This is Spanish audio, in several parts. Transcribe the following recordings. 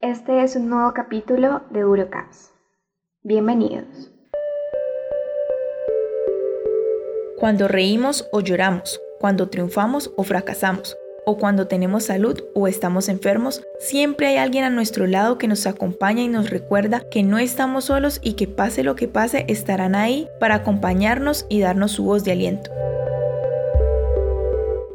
Este es un nuevo capítulo de Urocast. Bienvenidos. Cuando reímos o lloramos, cuando triunfamos o fracasamos, o cuando tenemos salud o estamos enfermos, siempre hay alguien a nuestro lado que nos acompaña y nos recuerda que no estamos solos y que pase lo que pase estarán ahí para acompañarnos y darnos su voz de aliento.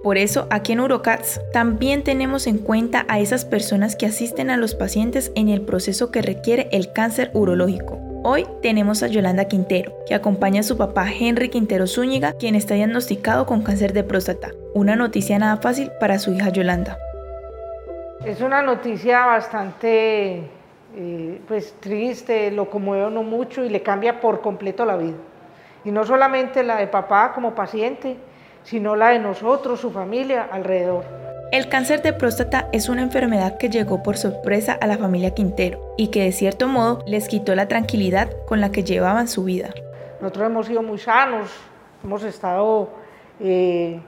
Por eso, aquí en Urocats también tenemos en cuenta a esas personas que asisten a los pacientes en el proceso que requiere el cáncer urológico. Hoy tenemos a Yolanda Quintero, que acompaña a su papá Henry Quintero Zúñiga, quien está diagnosticado con cáncer de próstata. Una noticia nada fácil para su hija Yolanda. Es una noticia bastante eh, pues, triste, lo conmueve uno mucho y le cambia por completo la vida. Y no solamente la de papá como paciente, sino la de nosotros, su familia, alrededor. El cáncer de próstata es una enfermedad que llegó por sorpresa a la familia Quintero y que de cierto modo les quitó la tranquilidad con la que llevaban su vida. Nosotros hemos sido muy sanos, hemos estado, eh,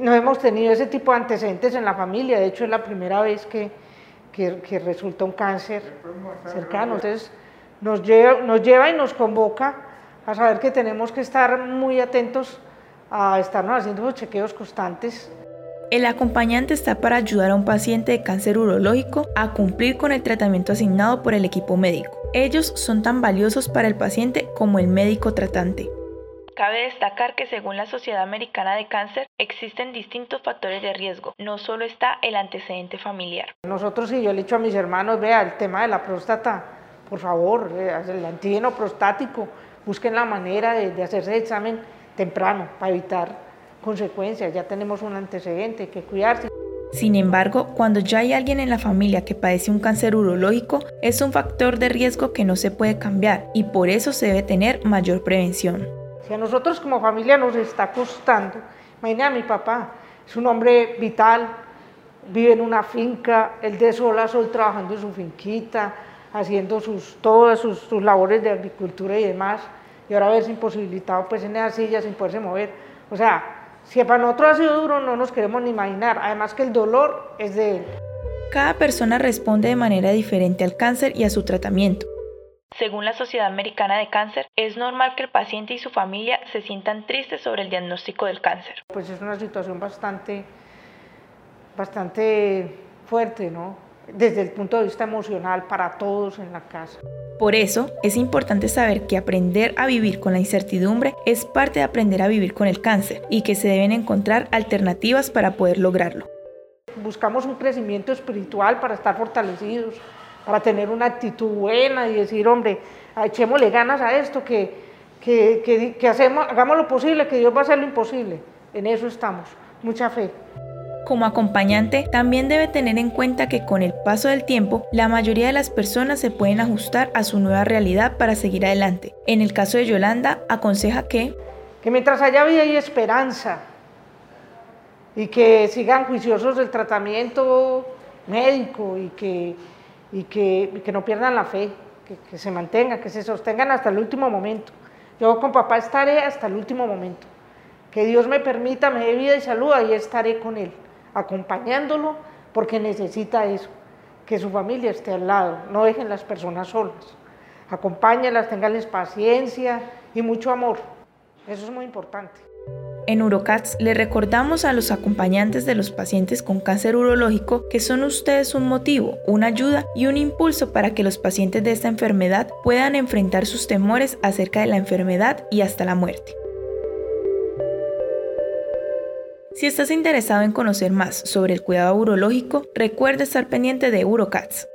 no hemos tenido ese tipo de antecedentes en la familia, de hecho es la primera vez que, que, resulta un cáncer cercano. Entonces nos lleva, nos lleva y nos convoca a saber que tenemos que estar muy atentos a estarnos haciendo los chequeos constantes el acompañante está para ayudar a un paciente de cáncer urológico a cumplir con el tratamiento asignado por el equipo médico. Ellos son tan valiosos para el paciente como el médico tratante. Cabe destacar que según la Sociedad Americana de Cáncer existen distintos factores de riesgo, no solo está el antecedente familiar. Nosotros, y yo le he dicho a mis hermanos, vea, el tema de la próstata, por favor, eh, el antígeno prostático, busquen la manera de, de hacerse el examen temprano para evitar consecuencias, ya tenemos un antecedente, que cuidarse. Sin embargo, cuando ya hay alguien en la familia que padece un cáncer urológico, es un factor de riesgo que no se puede cambiar y por eso se debe tener mayor prevención. Si a nosotros como familia nos está costando, imagínate a mi papá, es un hombre vital, vive en una finca, él de sol a sol trabajando en su finquita, haciendo sus, todas sus, sus labores de agricultura y demás, y ahora verse imposibilitado pues en esa silla sin poderse mover. O sea, si para nosotros ha sido duro, no nos queremos ni imaginar. Además que el dolor es de él. Cada persona responde de manera diferente al cáncer y a su tratamiento. Según la Sociedad Americana de Cáncer, es normal que el paciente y su familia se sientan tristes sobre el diagnóstico del cáncer. Pues es una situación bastante, bastante fuerte, ¿no? Desde el punto de vista emocional para todos en la casa. Por eso es importante saber que aprender a vivir con la incertidumbre es parte de aprender a vivir con el cáncer y que se deben encontrar alternativas para poder lograrlo. Buscamos un crecimiento espiritual para estar fortalecidos, para tener una actitud buena y decir, hombre, echémosle ganas a esto, que, que, que hacemos, hagamos lo posible, que Dios va a hacer lo imposible. En eso estamos. Mucha fe. Como acompañante, también debe tener en cuenta que con el paso del tiempo, la mayoría de las personas se pueden ajustar a su nueva realidad para seguir adelante. En el caso de Yolanda, aconseja que... Que mientras haya vida y esperanza, y que sigan juiciosos del tratamiento médico y que, y que, que no pierdan la fe, que, que, se mantengan, que se sostengan hasta el último momento. Yo con papá estaré hasta el último momento. Que Dios me permita, me dé vida y salud, ahí estaré con él acompañándolo porque necesita eso, que su familia esté al lado, no dejen las personas solas. Acompáñenlas, tenganles paciencia y mucho amor. Eso es muy importante. En Urocats le recordamos a los acompañantes de los pacientes con cáncer urológico que son ustedes un motivo, una ayuda y un impulso para que los pacientes de esta enfermedad puedan enfrentar sus temores acerca de la enfermedad y hasta la muerte. Si estás interesado en conocer más sobre el cuidado urológico, recuerda estar pendiente de Urocats.